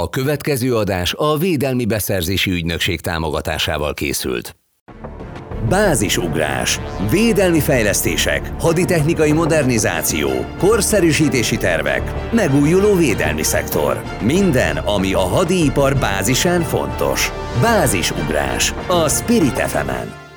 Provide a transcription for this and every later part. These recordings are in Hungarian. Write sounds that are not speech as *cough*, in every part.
A következő adás a Védelmi Beszerzési Ügynökség támogatásával készült. Bázisugrás, védelmi fejlesztések, haditechnikai modernizáció, korszerűsítési tervek, megújuló védelmi szektor. Minden, ami a hadipar bázisán fontos. Bázisugrás a Spirit fm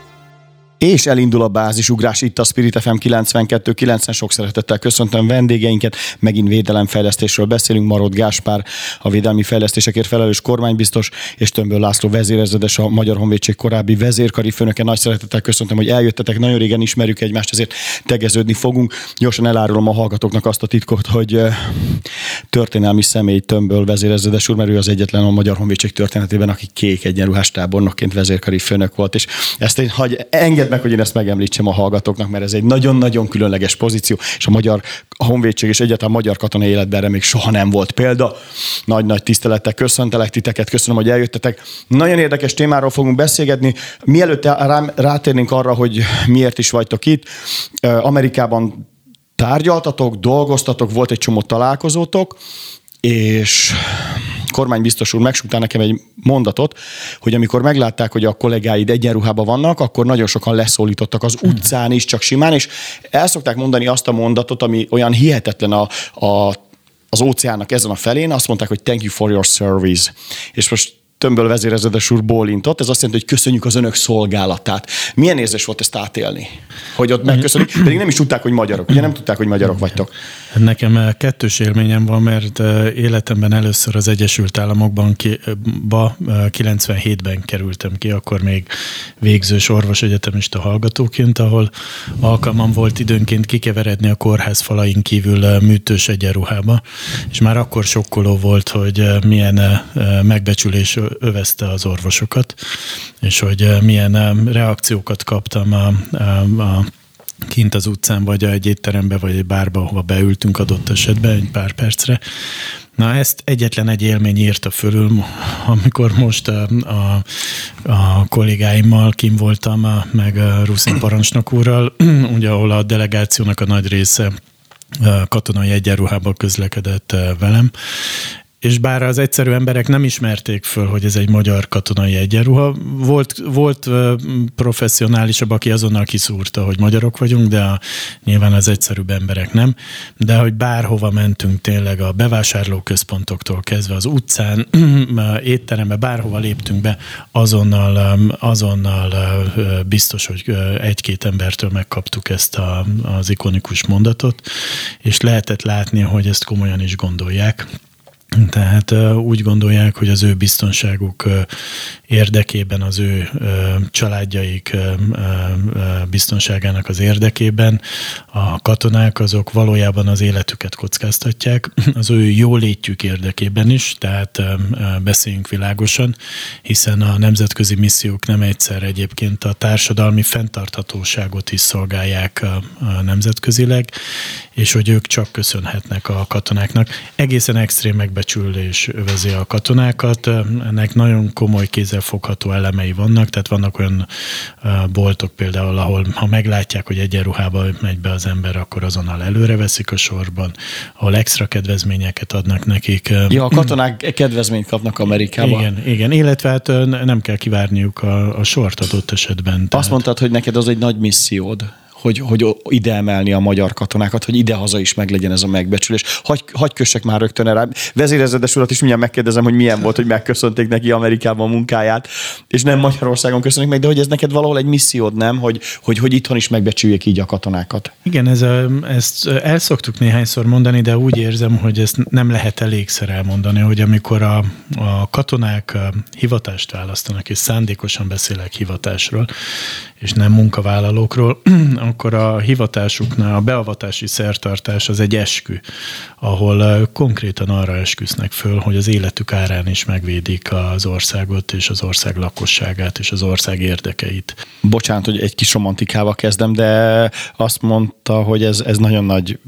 és elindul a bázisugrás itt a Spirit FM 92.9-en. Sok szeretettel köszöntöm vendégeinket. Megint védelemfejlesztésről beszélünk. Marod Gáspár, a védelmi fejlesztésekért felelős kormánybiztos, és Tömből László vezérezredes, a Magyar Honvédség korábbi vezérkari főnöke. Nagy szeretettel köszöntöm, hogy eljöttetek. Nagyon régen ismerjük egymást, ezért tegeződni fogunk. Gyorsan elárulom a hallgatóknak azt a titkot, hogy történelmi személy Tömből vezérezredes úr, mert ő az egyetlen a Magyar Honvédség történetében, aki kék egyenruhás tábornokként vezérkari főnök volt. És ezt én hagy, enged meg, hogy én ezt megemlítsem a hallgatóknak, mert ez egy nagyon-nagyon különleges pozíció, és a magyar honvédség és egyáltalán magyar katonai életben erre még soha nem volt példa. Nagy-nagy tisztelettel köszöntelek titeket, köszönöm, hogy eljöttetek. Nagyon érdekes témáról fogunk beszélgetni. Mielőtt rátérnénk arra, hogy miért is vagytok itt, Amerikában tárgyaltatok, dolgoztatok, volt egy csomó találkozótok, és kormánybiztos úr megsúgtál nekem egy mondatot, hogy amikor meglátták, hogy a kollégáid egyenruhában vannak, akkor nagyon sokan leszólítottak az utcán is, csak simán, és el szokták mondani azt a mondatot, ami olyan hihetetlen a, a az óceánnak ezen a felén, azt mondták, hogy thank you for your service. És most tömből vezérezedes úr bólintott, ez azt jelenti, hogy köszönjük az önök szolgálatát. Milyen érzés volt ezt átélni? Hogy ott megköszönik, pedig nem is tudták, hogy magyarok. Ugye nem tudták, hogy magyarok vagytok. Nekem eh, kettős élményem van, mert eh, életemben először az Egyesült Államokban ki, eh, ba, 97-ben kerültem ki, akkor még végzős orvos egyetemista hallgatóként, ahol alkalmam volt időnként kikeveredni a kórház falain kívül műtős egyenruhába, és már akkor sokkoló volt, hogy milyen megbecsülés övezte az orvosokat, és hogy milyen reakciókat kaptam a, a, a kint az utcán, vagy egy étterembe, vagy egy bárba, ahova beültünk adott esetben egy pár percre. Na ezt egyetlen egy élmény írta fölül, amikor most a, a, a kollégáimmal kim voltam, a, meg a Ruszin parancsnok úrral, *clears throat* ugye ahol a delegációnak a nagy része katonai egyenruhában közlekedett velem, és bár az egyszerű emberek nem ismerték föl, hogy ez egy magyar katonai egyenruha, volt, volt professzionálisabb, aki azonnal kiszúrta, hogy magyarok vagyunk, de a, nyilván az egyszerűbb emberek nem. De hogy bárhova mentünk tényleg a bevásárlóközpontoktól kezdve az utcán, *clears throat* étterembe, bárhova léptünk be, azonnal, azonnal biztos, hogy egy-két embertől megkaptuk ezt a, az ikonikus mondatot, és lehetett látni, hogy ezt komolyan is gondolják. Tehát úgy gondolják, hogy az ő biztonságuk érdekében, az ő családjaik biztonságának az érdekében a katonák azok valójában az életüket kockáztatják, *clears throat* az ő jólétjük érdekében is, tehát beszéljünk világosan, hiszen a nemzetközi missziók nem egyszer egyébként a társadalmi fenntarthatóságot is szolgálják nemzetközileg, és hogy ők csak köszönhetnek a katonáknak. Egészen extrém megbecsülés övezi a katonákat, ennek nagyon komoly kézzelfogható elemei vannak, tehát vannak olyan boltok például, ahol ha meglátják, hogy egyenruhába megy be az ember, akkor azonnal előre veszik a sorban, ahol extra kedvezményeket adnak nekik. Ja, a katonák kedvezményt kapnak Amerikában. Igen, igen, illetve hát nem kell kivárniuk a, a sort adott esetben. Azt tehát... mondtad, hogy neked az egy nagy missziód hogy, hogy ide emelni a magyar katonákat, hogy ide-haza is meglegyen ez a megbecsülés. Hagy, hagy kössek már rögtön erre. Vezérezedes urat is mindjárt megkérdezem, hogy milyen volt, hogy megköszönték neki Amerikában a munkáját, és nem Magyarországon köszönik meg, de hogy ez neked valahol egy missziód, nem? Hogy, hogy, hogy itthon is megbecsüljék így a katonákat. Igen, ez, ezt el szoktuk néhányszor mondani, de úgy érzem, hogy ezt nem lehet elégszer elmondani, hogy amikor a, a katonák hivatást választanak, és szándékosan beszélek hivatásról, és nem munkavállalókról, *clears throat* akkor a hivatásuknál a beavatási szertartás az egy eskü, ahol konkrétan arra esküsznek föl, hogy az életük árán is megvédik az országot és az ország lakosságát és az ország érdekeit. Bocsánat, hogy egy kis romantikával kezdem, de azt mondta, hogy ez, ez nagyon nagy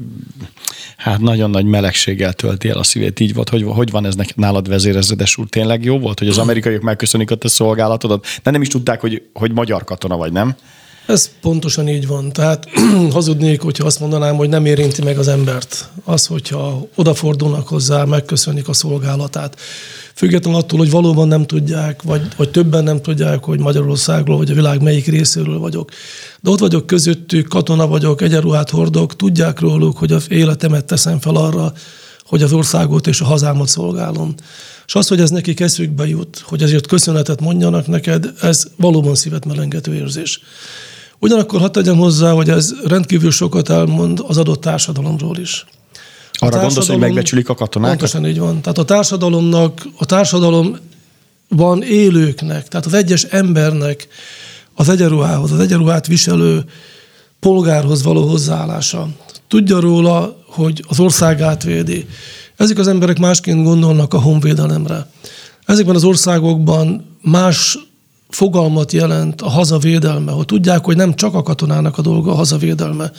hát nagyon nagy melegséggel tölti el a szívét. Így volt, hogy, hogy van ez neked nálad vezérezredes úr? Tényleg jó volt, hogy az amerikaiak megköszönik a te szolgálatodat, de nem is tudták, hogy, hogy magyar katona vagy, nem? Ez pontosan így van. Tehát *clears throat* hazudnék, hogyha azt mondanám, hogy nem érinti meg az embert. Az, hogyha odafordulnak hozzá, megköszönik a szolgálatát. Függetlenül attól, hogy valóban nem tudják, vagy, vagy többen nem tudják, hogy Magyarországról, vagy a világ melyik részéről vagyok. De ott vagyok közöttük, katona vagyok, egyenruhát hordok, tudják róluk, hogy az életemet teszem fel arra, hogy az országot és a hazámat szolgálom. És az, hogy ez neki eszükbe jut, hogy ezért köszönetet mondjanak neked, ez valóban szívet melengető érzés. Ugyanakkor hadd tegyem hozzá, hogy ez rendkívül sokat elmond az adott társadalomról is. A Arra gondolsz, hogy megbecsülik a katonákat? Pontosan így van. Tehát a társadalomnak, a társadalomban élőknek, tehát az egyes embernek az egyenruhához, az egyenruhát viselő polgárhoz való hozzáállása. Tudja róla, hogy az országát védi. Ezek az emberek másként gondolnak a honvédelemre. Ezekben az országokban más fogalmat jelent a hazavédelme, hogy tudják, hogy nem csak a katonának a dolga a hazavédelme,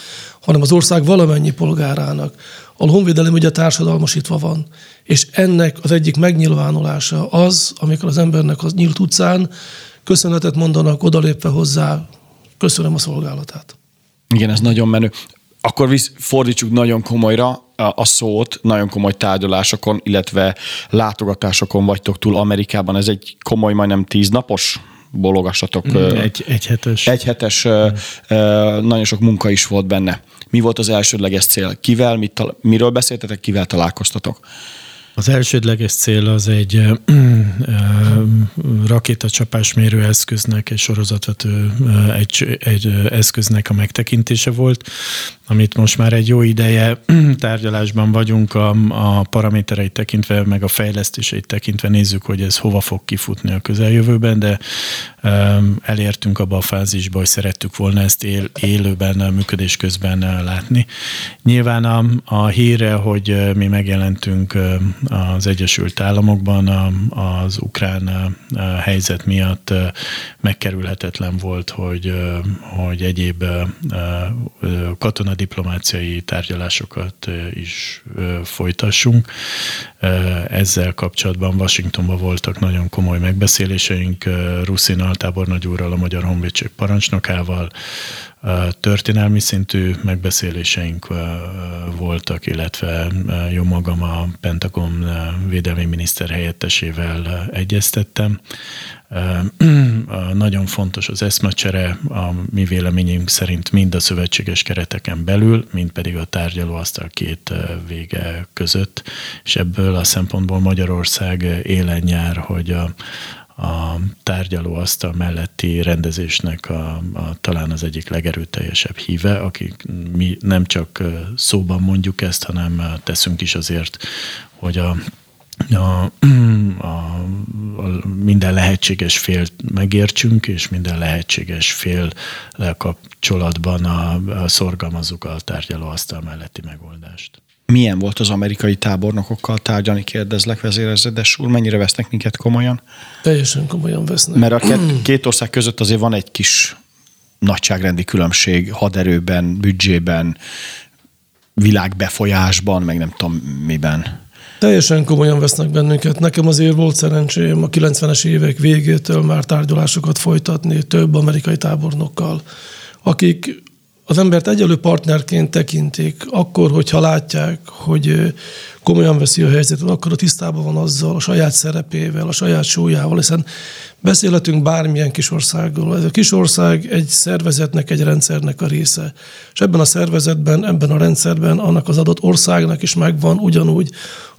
hanem az ország valamennyi polgárának. A honvédelem ugye társadalmasítva van, és ennek az egyik megnyilvánulása az, amikor az embernek az nyílt utcán köszönetet mondanak, odalépve hozzá, köszönöm a szolgálatát. Igen, ez nagyon menő. Akkor visz, fordítsuk nagyon komolyra a szót, nagyon komoly tárgyalásokon, illetve látogatásokon vagytok túl Amerikában. Ez egy komoly, majdnem tíznapos bologassatok. Mm, egy, egy hetes. Egy hetes, mm. nagyon sok munka is volt benne. Mi volt az elsődleges cél? Kivel, mit, miről beszéltetek, kivel találkoztatok? Az elsődleges cél az egy rakétacsapásmérő eszköznek, egy sorozatvető egy, egy eszköznek a megtekintése volt, amit most már egy jó ideje *clears throat* tárgyalásban vagyunk, a, a paramétereit tekintve, meg a fejlesztéseit tekintve nézzük, hogy ez hova fog kifutni a közeljövőben, de elértünk abba a fázisba, hogy szerettük volna ezt él, élőben, működés közben látni. Nyilván a, a híre, hogy mi megjelentünk az Egyesült Államokban az ukrán helyzet miatt megkerülhetetlen volt, hogy, hogy egyéb katonadiplomáciai tárgyalásokat is folytassunk. Ezzel kapcsolatban Washingtonban voltak nagyon komoly megbeszéléseink Ruszin altábornagy úrral, a Magyar Honvédség parancsnokával, történelmi szintű megbeszéléseink voltak, illetve jó magam a Pentagon védelmi miniszter helyettesével egyeztettem. *clears throat* Nagyon fontos az eszmecsere, a mi véleményünk szerint mind a szövetséges kereteken belül, mind pedig a tárgyalóasztal két vége között, és ebből a szempontból Magyarország élen nyár, hogy a, a tárgyalóasztal melletti rendezésnek a, a, talán az egyik legerőteljesebb híve, akik mi nem csak szóban mondjuk ezt, hanem teszünk is azért, hogy a a, a, a minden lehetséges fél megértsünk, és minden lehetséges fél kapcsolatban a, a szorgalmazzuk a tárgyalóasztal melletti megoldást. Milyen volt az amerikai tábornokokkal tárgyalni, kérdezlek vezérezredes úr, mennyire vesznek minket komolyan? Teljesen komolyan vesznek. Mert a két, két ország között azért van egy kis nagyságrendi különbség haderőben, büdzsében, világbefolyásban, meg nem tudom miben. Teljesen komolyan vesznek bennünket. Nekem azért volt szerencsém a 90-es évek végétől már tárgyalásokat folytatni több amerikai tábornokkal, akik az embert egyelő partnerként tekintik, akkor, hogyha látják, hogy komolyan veszi a helyzetet, akkor a tisztában van azzal, a saját szerepével, a saját súlyával, hiszen beszélhetünk bármilyen kisországról. Ez a kisország egy szervezetnek, egy rendszernek a része. És ebben a szervezetben, ebben a rendszerben annak az adott országnak is megvan ugyanúgy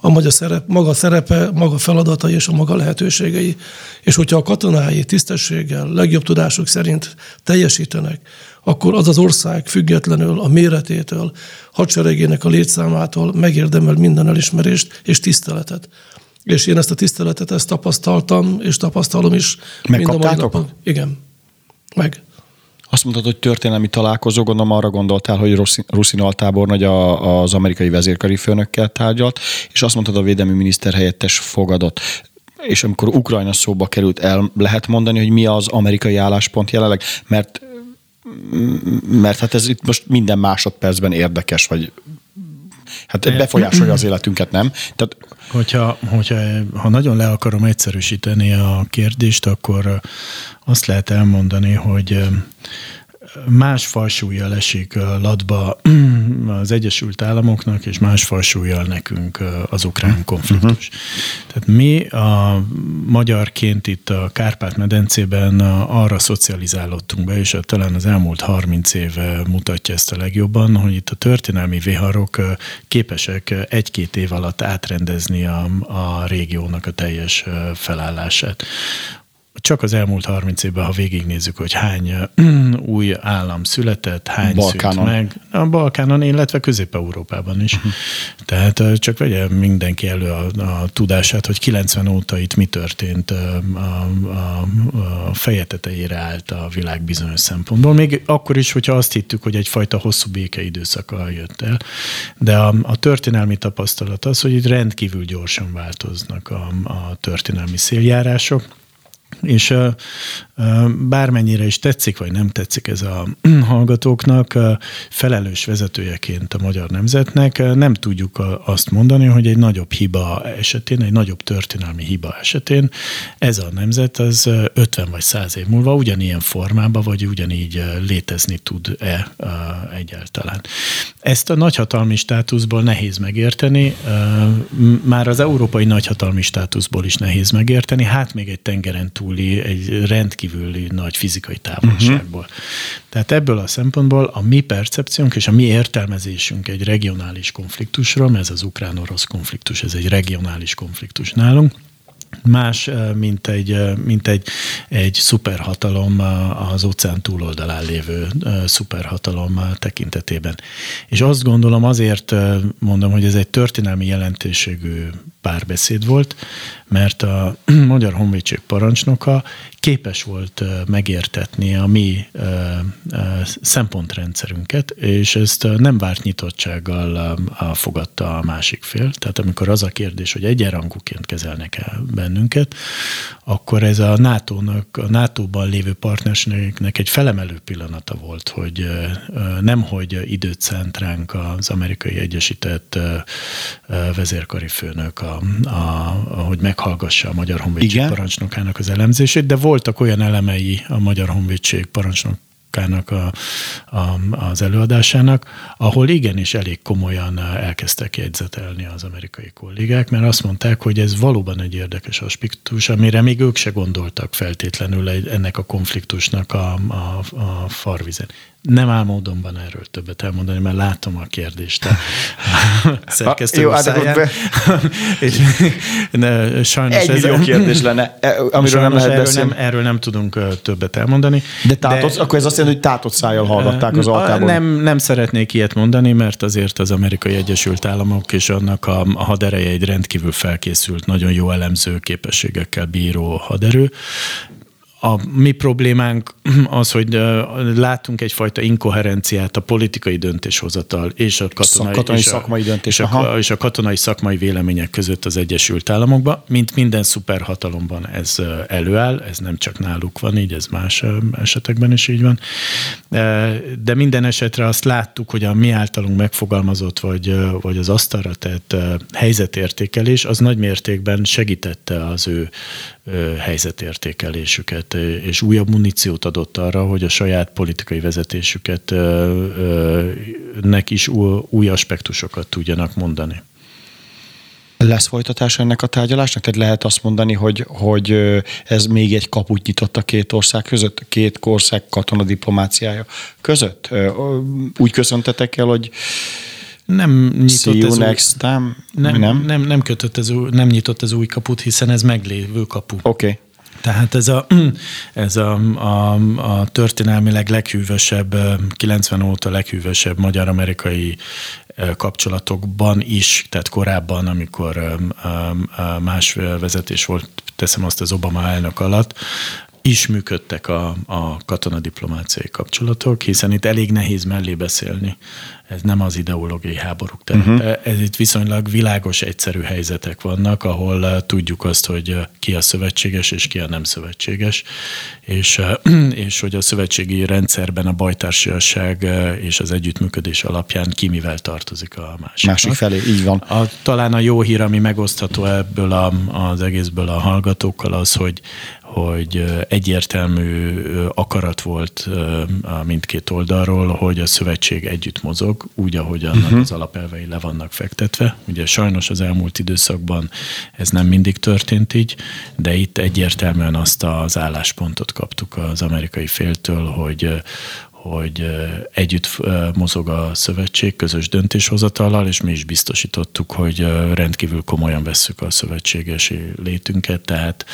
a maga, szerep, maga szerepe, maga feladatai és a maga lehetőségei. És hogyha a katonái tisztességgel, legjobb tudásuk szerint teljesítenek, akkor az az ország függetlenül a méretétől, hadseregének a létszámától megérdemel minden elismerést és tiszteletet. És én ezt a tiszteletet ezt tapasztaltam, és tapasztalom is. Megkaptátok? Mind a Igen. Meg. Azt mondtad, hogy történelmi találkozó, gondolom arra gondoltál, hogy Ruszin altábornagy az amerikai vezérkari főnökkel tárgyalt, és azt mondtad, a védelmi miniszter helyettes fogadott és amikor Ukrajna szóba került, el lehet mondani, hogy mi az amerikai álláspont jelenleg? Mert mert hát ez itt most minden másodpercben érdekes, vagy hát befolyásolja az életünket, nem? Tehát... Hogyha, hogyha ha nagyon le akarom egyszerűsíteni a kérdést, akkor azt lehet elmondani, hogy más falsúlyjal esik latba az Egyesült Államoknak, és más falsúlyjal nekünk az ukrán konfliktus. Uh-huh. Tehát mi a magyarként itt a Kárpát-medencében arra szocializálódtunk be, és talán az elmúlt 30 éve mutatja ezt a legjobban, hogy itt a történelmi viharok képesek egy-két év alatt átrendezni a, a régiónak a teljes felállását csak az elmúlt 30 évben, ha végignézzük, hogy hány *clears throat* új állam született, hány Balkánon. szűnt meg. A Balkánon, illetve Közép-Európában is. Uh-huh. Tehát csak vegye mindenki elő a, a tudását, hogy 90 óta itt mi történt, a, a, a feje tetejére állt a világ bizonyos szempontból. Még akkor is, hogyha azt hittük, hogy egyfajta hosszú békeidőszaka jött el. De a, a történelmi tapasztalat az, hogy itt rendkívül gyorsan változnak a, a történelmi széljárások és bármennyire is tetszik, vagy nem tetszik ez a *clears throat* hallgatóknak, felelős vezetőjeként a magyar nemzetnek nem tudjuk azt mondani, hogy egy nagyobb hiba esetén, egy nagyobb történelmi hiba esetén ez a nemzet az 50 vagy 100 év múlva ugyanilyen formában, vagy ugyanígy létezni tud-e egyáltalán. Ezt a nagyhatalmi státuszból nehéz megérteni, már az európai nagyhatalmi státuszból is nehéz megérteni, hát még egy tengeren túli, egy rendkívüli nagy fizikai távolságból. Uh-huh. Tehát ebből a szempontból a mi percepciónk és a mi értelmezésünk egy regionális konfliktusról, ez az ukrán-orosz konfliktus, ez egy regionális konfliktus nálunk, más, mint egy, mint egy, egy szuperhatalom az óceán túloldalán lévő szuperhatalom tekintetében. És azt gondolom azért mondom, hogy ez egy történelmi jelentőségű párbeszéd volt, mert a *clears throat* Magyar Honvédség parancsnoka képes volt megértetni a mi szempontrendszerünket, és ezt nem várt nyitottsággal fogadta a másik fél. Tehát amikor az a kérdés, hogy egyenrangúként kezelnek el bennünket, akkor ez a NATO-nak, a NATO-ban lévő partnerségnek egy felemelő pillanata volt, hogy nem, hogy időt szánt ránk az amerikai egyesített vezérkari főnök, a, a, hogy meghallgassa a Magyar Honvédség Igen? parancsnokának az elemzését, de voltak olyan elemei a Magyar Honvédség parancsnok a, a, az előadásának, ahol igenis elég komolyan elkezdtek jegyzetelni az amerikai kollégák, mert azt mondták, hogy ez valóban egy érdekes aspektus, amire még ők se gondoltak feltétlenül ennek a konfliktusnak a, a, a farvizen nem álmodomban erről többet elmondani, mert látom a kérdést a *laughs* szerkesztő Jó, hát be. *laughs* és, ne, sajnos Egy millió ez, kérdés lenne, e, amiről nem lehet erről beszélni. Nem, erről nem tudunk többet elmondani. De, tátott, de akkor ez azt jelenti, hogy tátott szájjal hallgatták az altából. Nem, nem szeretnék ilyet mondani, mert azért az Amerikai Egyesült Államok és annak a, a hadereje egy rendkívül felkészült, nagyon jó elemző képességekkel bíró haderő a mi problémánk az, hogy látunk egyfajta inkoherenciát a politikai döntéshozatal és a katonai, katonai és a, szakmai döntés. És a, és a katonai szakmai vélemények között az Egyesült Államokban. Mint minden szuperhatalomban ez előáll, ez nem csak náluk van így, ez más esetekben is így van. De minden esetre azt láttuk, hogy a mi általunk megfogalmazott, vagy, vagy az asztalra tett helyzetértékelés, az nagy mértékben segítette az ő helyzetértékelésüket, és újabb muníciót adott arra, hogy a saját politikai vezetésüket nek is új aspektusokat tudjanak mondani. Lesz folytatás ennek a tárgyalásnak? Tehát lehet azt mondani, hogy, hogy ez még egy kaput nyitott a két ország között, két ország katonadiplomáciája között? Úgy köszöntetek el, hogy nem nyitott See you ez next új, time? Nem, nem? Nem, nem, kötött ez új, nem nyitott ez új kaput, hiszen ez meglévő kapu. Oké. Okay. Tehát ez a, *clears throat* ez a, a, a történelmileg leghűvösebb, 90 óta leghűvösebb magyar-amerikai kapcsolatokban is, tehát korábban, amikor más vezetés volt, teszem azt az Obama elnök alatt, is működtek a, a katonadiplomáciai kapcsolatok, hiszen itt elég nehéz mellé beszélni ez nem az ideológiai háborúk terepe. Uh-huh. Ez itt viszonylag világos, egyszerű helyzetek vannak, ahol uh, tudjuk azt, hogy uh, ki a szövetséges és ki a nem szövetséges, és, uh, *clears throat* és hogy a szövetségi rendszerben a bajtársiasság és az együttműködés alapján ki mivel tartozik a másik. Másik felé, így van. A, talán a jó hír, ami megosztható ebből a, az egészből a hallgatókkal az, hogy hogy egyértelmű akarat volt mindkét oldalról, hogy a szövetség együtt mozog, úgy, ahogy annak uh-huh. az alapelvei le vannak fektetve. Ugye sajnos az elmúlt időszakban ez nem mindig történt így, de itt egyértelműen azt az álláspontot kaptuk az amerikai féltől, hogy, hogy együtt mozog a szövetség közös döntéshozatallal, és mi is biztosítottuk, hogy rendkívül komolyan vesszük a szövetségesi létünket, tehát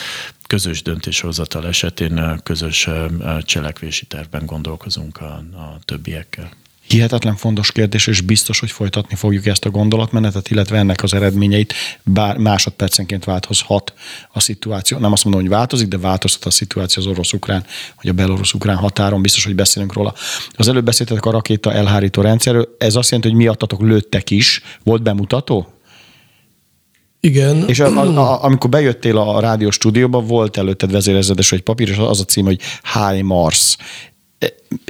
közös döntéshozatal esetén közös cselekvési tervben gondolkozunk a, a többiekkel hihetetlen fontos kérdés, és biztos, hogy folytatni fogjuk ezt a gondolatmenetet, illetve ennek az eredményeit, bár másodpercenként változhat a szituáció. Nem azt mondom, hogy változik, de változhat a szituáció az orosz-ukrán, vagy a belorusz-ukrán határon, biztos, hogy beszélünk róla. Az előbb beszéltetek a rakéta elhárító rendszerről, ez azt jelenti, hogy miattatok lőttek is. Volt bemutató? Igen. És a, a, a, amikor bejöttél a rádió stúdióba, volt előtted vezérezredes egy papír, és az a cím, hogy High Mars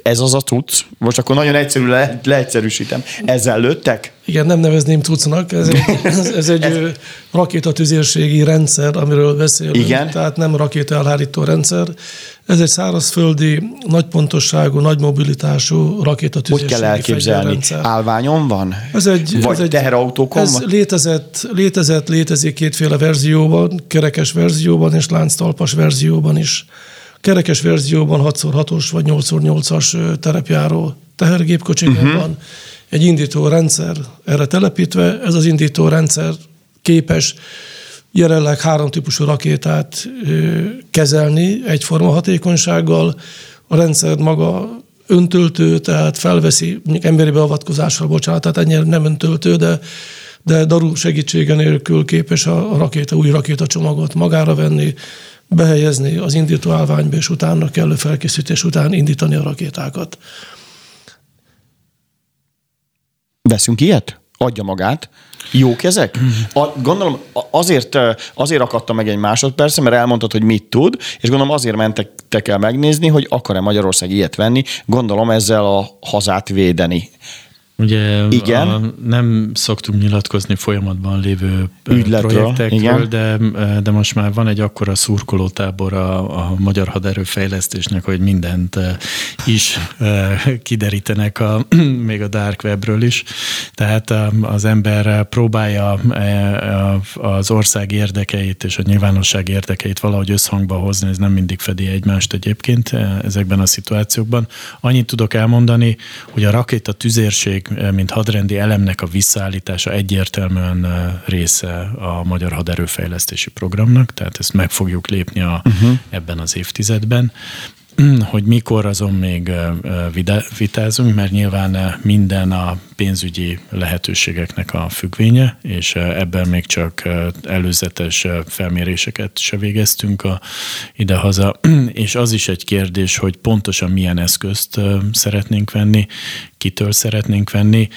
ez az a cucc, most akkor nagyon egyszerű le, leegyszerűsítem, ezzel lőttek? Igen, nem nevezném cuccnak, ez egy, *laughs* ez, ez egy ez... rakétatüzérségi rendszer, amiről beszélünk, Igen? tehát nem rakéta elhárító rendszer. Ez egy szárazföldi, nagy pontosságú, nagy mobilitású rakétatüzérségi Hogy kell elképzelni? Rendszer. Állványon van? Ez egy, Vagy ez egy, teherautókon ez van? Létezett, létezett, létezik kétféle verzióban, kerekes verzióban és lánctalpas verzióban is kerekes verzióban 6x6-os vagy 8x8-as terepjáró tehergépkocsikban uh-huh. van egy indító rendszer erre telepítve. Ez az indító rendszer képes jelenleg három típusú rakétát kezelni egyforma hatékonysággal. A rendszer maga öntöltő, tehát felveszi, mondjuk emberi beavatkozással, bocsánat, tehát ennyire nem öntöltő, de, de daru segítsége nélkül képes a, a rakéta, új rakétacsomagot magára venni, behelyezni az indító állványba, és utána kellő felkészítés után indítani a rakétákat. Veszünk ilyet? Adja magát. Jók ezek? A, gondolom azért, azért akadta meg egy másodperc, mert elmondtad, hogy mit tud, és gondolom azért mentek el megnézni, hogy akar-e Magyarország ilyet venni, gondolom ezzel a hazát védeni. Ugye igen. A, nem szoktunk nyilatkozni folyamatban lévő Ügyletről, projektekről, igen. De, de most már van egy akkora szurkolótábor a, a magyar haderőfejlesztésnek, hogy mindent is kiderítenek, a, *clears throat* még a dark webről is. Tehát az ember próbálja az ország érdekeit és a nyilvánosság érdekeit valahogy összhangba hozni, ez nem mindig fedi egymást egyébként ezekben a szituációkban. Annyit tudok elmondani, hogy a rakéta tüzérség mint hadrendi elemnek a visszaállítása egyértelműen része a Magyar Haderőfejlesztési Programnak, tehát ezt meg fogjuk lépni a, uh-huh. ebben az évtizedben *clears throat* hogy mikor azon még vitázunk, mert nyilván minden a pénzügyi lehetőségeknek a függvénye, és ebben még csak előzetes felméréseket se végeztünk a, idehaza, *clears throat* és az is egy kérdés, hogy pontosan milyen eszközt szeretnénk venni, kitől szeretnénk venni.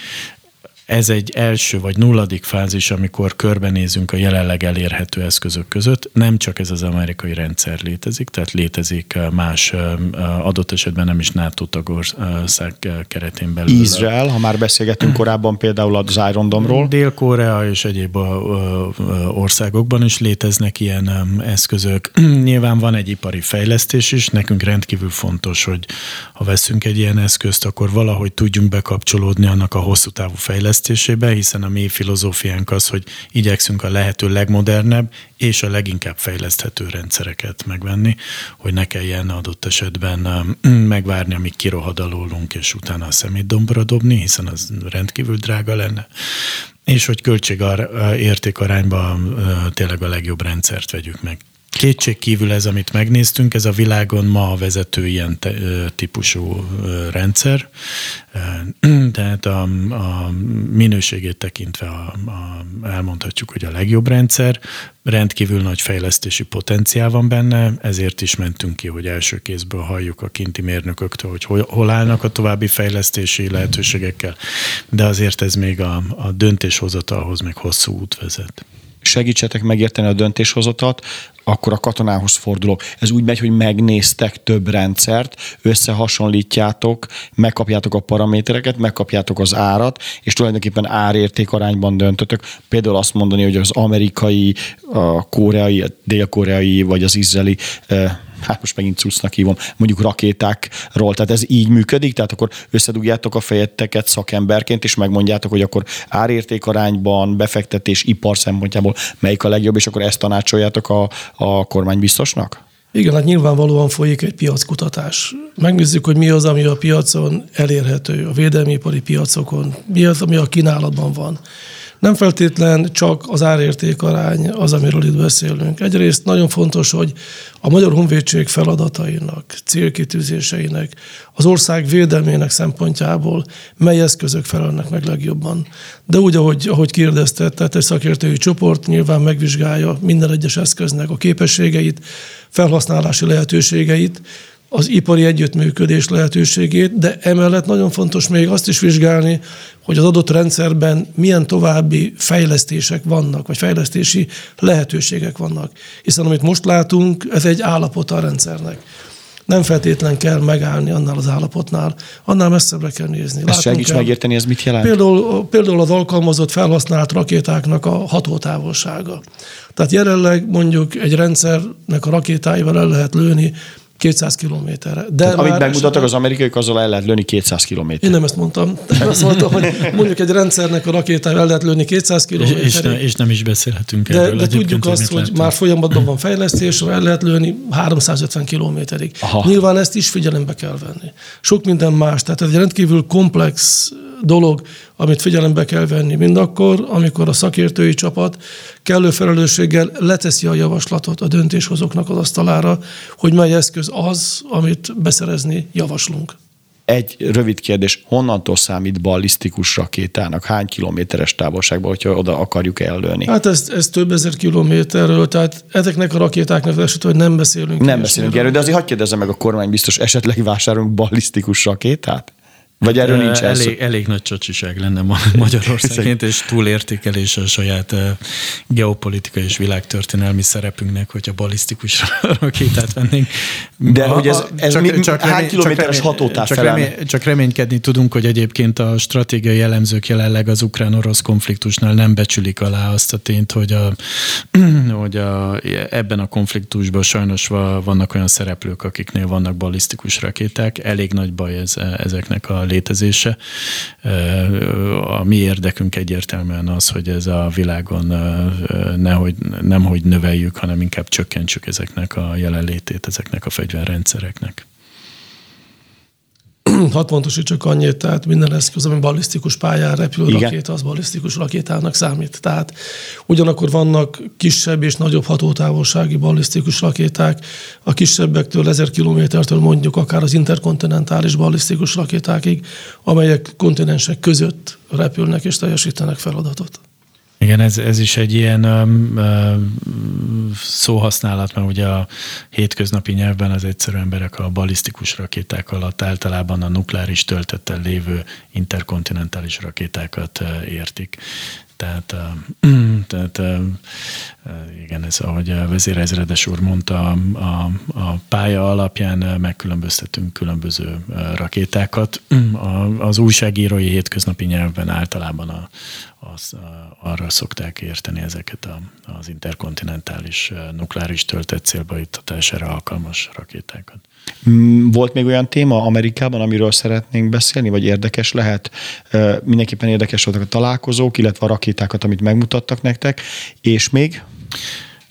Ez egy első vagy nulladik fázis, amikor körbenézünk a jelenleg elérhető eszközök között. Nem csak ez az amerikai rendszer létezik, tehát létezik eh, más eh, adott esetben nem is NATO tagország eh, keretén belül. Izrael, ha már beszélgettünk *clears throat* korábban például az Iron Dome-ról. Dél-Korea és egyéb országokban is léteznek ilyen eszközök. *clears throat* Nyilván van egy ipari fejlesztés is, nekünk rendkívül fontos, hogy ha veszünk egy ilyen eszközt, akkor valahogy tudjunk bekapcsolódni annak a hosszú távú fejlesztésbe, fejlesztésébe, hiszen a mi filozófiánk az, hogy igyekszünk a lehető legmodernebb és a leginkább fejleszthető rendszereket megvenni, hogy ne kelljen adott esetben um, *clears throat* megvárni, amíg kirohad alólunk, és utána a szemétdombra dobni, hiszen az rendkívül drága lenne és hogy költség értékarányban uh, tényleg a legjobb rendszert vegyük meg. Kétség kívül ez, amit megnéztünk, ez a világon ma a vezető ilyen te, típusú rendszer, *clears throat* tehát a, a minőségét tekintve a, a, elmondhatjuk, hogy a legjobb rendszer, rendkívül nagy fejlesztési potenciál van benne, ezért is mentünk ki, hogy első kézből halljuk a kinti mérnököktől, hogy hol, hol állnak a további fejlesztési lehetőségekkel, de azért ez még a, a döntéshozatalhoz még hosszú út vezet. Segítsetek megérteni a döntéshozatat, akkor a katonához fordulok. Ez úgy megy, hogy megnéztek több rendszert, összehasonlítjátok, megkapjátok a paramétereket, megkapjátok az árat, és tulajdonképpen árérték arányban döntötök. Például azt mondani, hogy az amerikai, a koreai, a dél-koreai vagy az izraeli hát most megint cusznak hívom, mondjuk rakétákról. Tehát ez így működik, tehát akkor összedugjátok a fejeteket szakemberként, és megmondjátok, hogy akkor árértékarányban, befektetés, ipar szempontjából melyik a legjobb, és akkor ezt tanácsoljátok a, a kormánybiztosnak? Igen, hát nyilvánvalóan folyik egy piackutatás. Megnézzük, hogy mi az, ami a piacon elérhető, a védelmipari piacokon, mi az, ami a kínálatban van. Nem feltétlen csak az árérték arány az, amiről itt beszélünk. Egyrészt nagyon fontos, hogy a Magyar Honvédség feladatainak, célkitűzéseinek, az ország védelmének szempontjából mely eszközök felelnek meg legjobban. De úgy, ahogy, ahogy kérdezte, tehát egy szakértői csoport nyilván megvizsgálja minden egyes eszköznek a képességeit, felhasználási lehetőségeit, az ipari együttműködés lehetőségét, de emellett nagyon fontos még azt is vizsgálni, hogy az adott rendszerben milyen további fejlesztések vannak, vagy fejlesztési lehetőségek vannak. Hiszen amit most látunk, ez egy állapot a rendszernek. Nem feltétlen kell megállni annál az állapotnál, annál messzebbre kell nézni. Ezt segíts megérteni, ez mit jelent? Például, például az alkalmazott felhasznált rakétáknak a hatótávolsága. Tehát jelenleg mondjuk egy rendszernek a rakétáival el lehet lőni 200 kilométerre. De Tehát, amit megmutattak az amerikaiak, azzal el lehet lőni 200 kilométer. Én nem ezt mondtam. Én *laughs* azt mondtam, hogy mondjuk egy rendszernek a rakétája el lehet lőni 200 kilométerre. És, ne, és nem is beszélhetünk de, erről. De tudjuk azt, hogy már folyamatban van fejlesztés, el lehet lőni 350 kilométerig. Nyilván ezt is figyelembe kell venni. Sok minden más. Tehát ez egy rendkívül komplex dolog, amit figyelembe kell venni mindakkor, amikor a szakértői csapat kellő felelősséggel leteszi a javaslatot a döntéshozóknak az asztalára, hogy mely eszköz az, amit beszerezni javaslunk. Egy rövid kérdés, honnantól számít ballisztikus rakétának? Hány kilométeres távolságban, hogyha oda akarjuk ellőni? Hát ez, ez több ezer kilométerről, tehát ezeknek a rakétáknak esetleg, hogy nem beszélünk. Nem beszélünk erről, de azért hagyj kérdezzem meg a kormány biztos, esetleg vásárolunk ballisztikus rakétát? Vagy erről nincs elég, elég nagy csacsiság lenne Magyarországként, és túlértékelés a saját geopolitikai és világtörténelmi szerepünknek, hogyha balisztikus *laughs* rakétát vennénk. De a, hogy ez, ez csak, mi, csak hány remény, kilométeres hatótáv csak, remény, csak reménykedni tudunk, hogy egyébként a stratégiai jellemzők jelenleg az ukrán-orosz konfliktusnál nem becsülik alá azt a tényt, hogy, a, *clears throat* hogy a, ebben a konfliktusban sajnos vannak olyan szereplők, akiknél vannak balisztikus rakéták. Elég nagy baj ez, ezeknek a létezése. A mi érdekünk egyértelműen az, hogy ez a világon nehogy, nem hogy növeljük, hanem inkább csökkentsük ezeknek a jelenlétét, ezeknek a fegyverrendszereknek. Hat pontosítsak annyit, tehát minden eszköz, ami balisztikus pályán repül Igen. rakéta, az balisztikus rakétának számít. Tehát ugyanakkor vannak kisebb és nagyobb hatótávolsági balisztikus rakéták, a kisebbektől ezer kilométertől mondjuk akár az interkontinentális balisztikus rakétákig, amelyek kontinensek között repülnek és teljesítenek feladatot. Igen, ez, ez is egy ilyen um, szóhasználat, mert ugye a hétköznapi nyelvben az egyszerű emberek a balisztikus rakéták alatt általában a nukleáris töltettel lévő interkontinentális rakétákat értik. Tehát, *clears throat* tehát igen, ez ahogy a vezérezredes úr mondta, a, a pálya alapján megkülönböztetünk különböző rakétákat. *clears throat* Az újságírói hétköznapi nyelvben általában a, az, arra szokták érteni ezeket a, az interkontinentális nukleáris töltett célba juttatására alkalmas rakétákat. Mm, volt még olyan téma Amerikában, amiről szeretnénk beszélni, vagy érdekes lehet? Mindenképpen érdekes voltak a találkozók, illetve a rakétákat, amit megmutattak nektek, és még?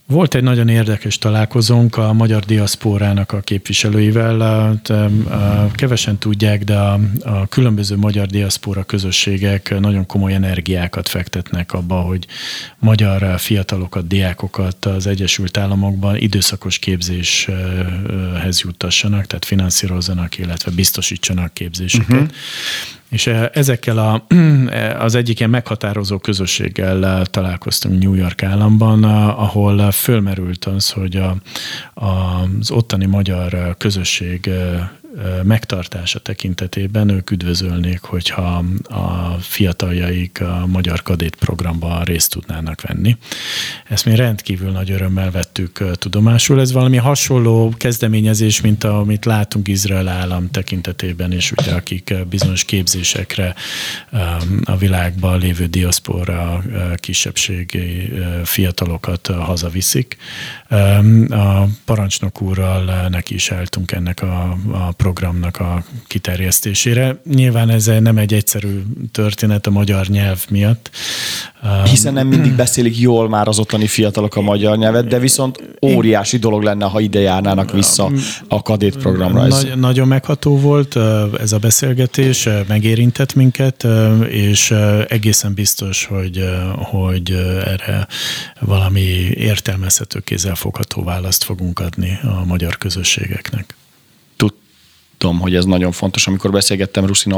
Volt egy nagyon érdekes találkozónk a magyar diaszpórának a képviselőivel. Kevesen tudják, de a, a különböző magyar diaszpóra közösségek nagyon komoly energiákat fektetnek abba, hogy magyar fiatalokat, diákokat az Egyesült Államokban időszakos képzéshez juttassanak, tehát finanszírozzanak, illetve biztosítsanak képzéseket. Uh-huh. És eh, ezekkel a, *clears throat* eh, az egyik ilyen meghatározó közösséggel eh, találkoztunk New York államban, ahol fölmerült az, hogy a, az ottani magyar közösség megtartása tekintetében ők üdvözölnék, hogyha a fiataljaik a Magyar Kadét programban részt tudnának venni. Ezt mi rendkívül nagy örömmel vettük tudomásul. Ez valami hasonló kezdeményezés, mint amit látunk Izrael állam tekintetében, és ugye akik bizonyos képzésekre a világban lévő diaszpora kisebbségi fiatalokat hazaviszik. A parancsnok úrral neki is eltunk ennek a, a programnak a kiterjesztésére. Nyilván ez nem egy egyszerű történet a magyar nyelv miatt. Hiszen nem mindig beszélik jól már az ottani fiatalok a magyar nyelvet, de viszont óriási dolog lenne, ha ide járnának vissza a kadét programra. Nagy, nagyon megható volt ez a beszélgetés, megérintett minket, és egészen biztos, hogy, hogy erre valami értelmezhető, kézzelfogható választ fogunk adni a magyar közösségeknek tudom, hogy ez nagyon fontos. Amikor beszélgettem Ruszin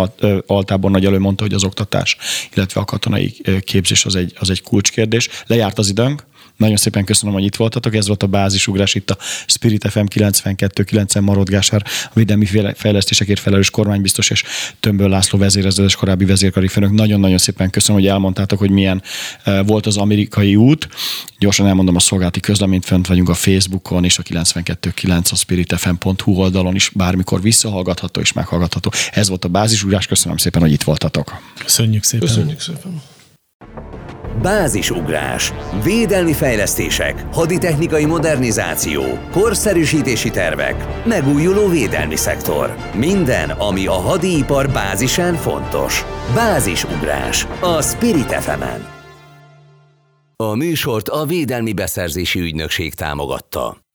Altából nagy elő mondta, hogy az oktatás, illetve a katonai képzés az egy, az egy kulcskérdés. Lejárt az időnk, nagyon szépen köszönöm, hogy itt voltatok. Ez volt a bázisugrás itt a Spirit FM 92.9 Marodgásár, a védelmi fejlesztésekért felelős kormánybiztos és Tömböl László vezérezős korábbi vezérkari főnök. Nagyon-nagyon szépen köszönöm, hogy elmondtátok, hogy milyen e, volt az amerikai út. Gyorsan elmondom a szolgálati közleményt, fönt vagyunk a Facebookon és a 92.9 a spiritfm.hu oldalon is bármikor visszahallgatható és meghallgatható. Ez volt a bázisugrás. Köszönöm szépen, hogy itt voltatok. Köszönjük szépen. Köszönjük szépen. Bázisugrás, védelmi fejlesztések, haditechnikai modernizáció, korszerűsítési tervek, megújuló védelmi szektor. Minden, ami a hadipar bázisán fontos. Bázisugrás a Spirit fm. A műsort a Védelmi Beszerzési Ügynökség támogatta.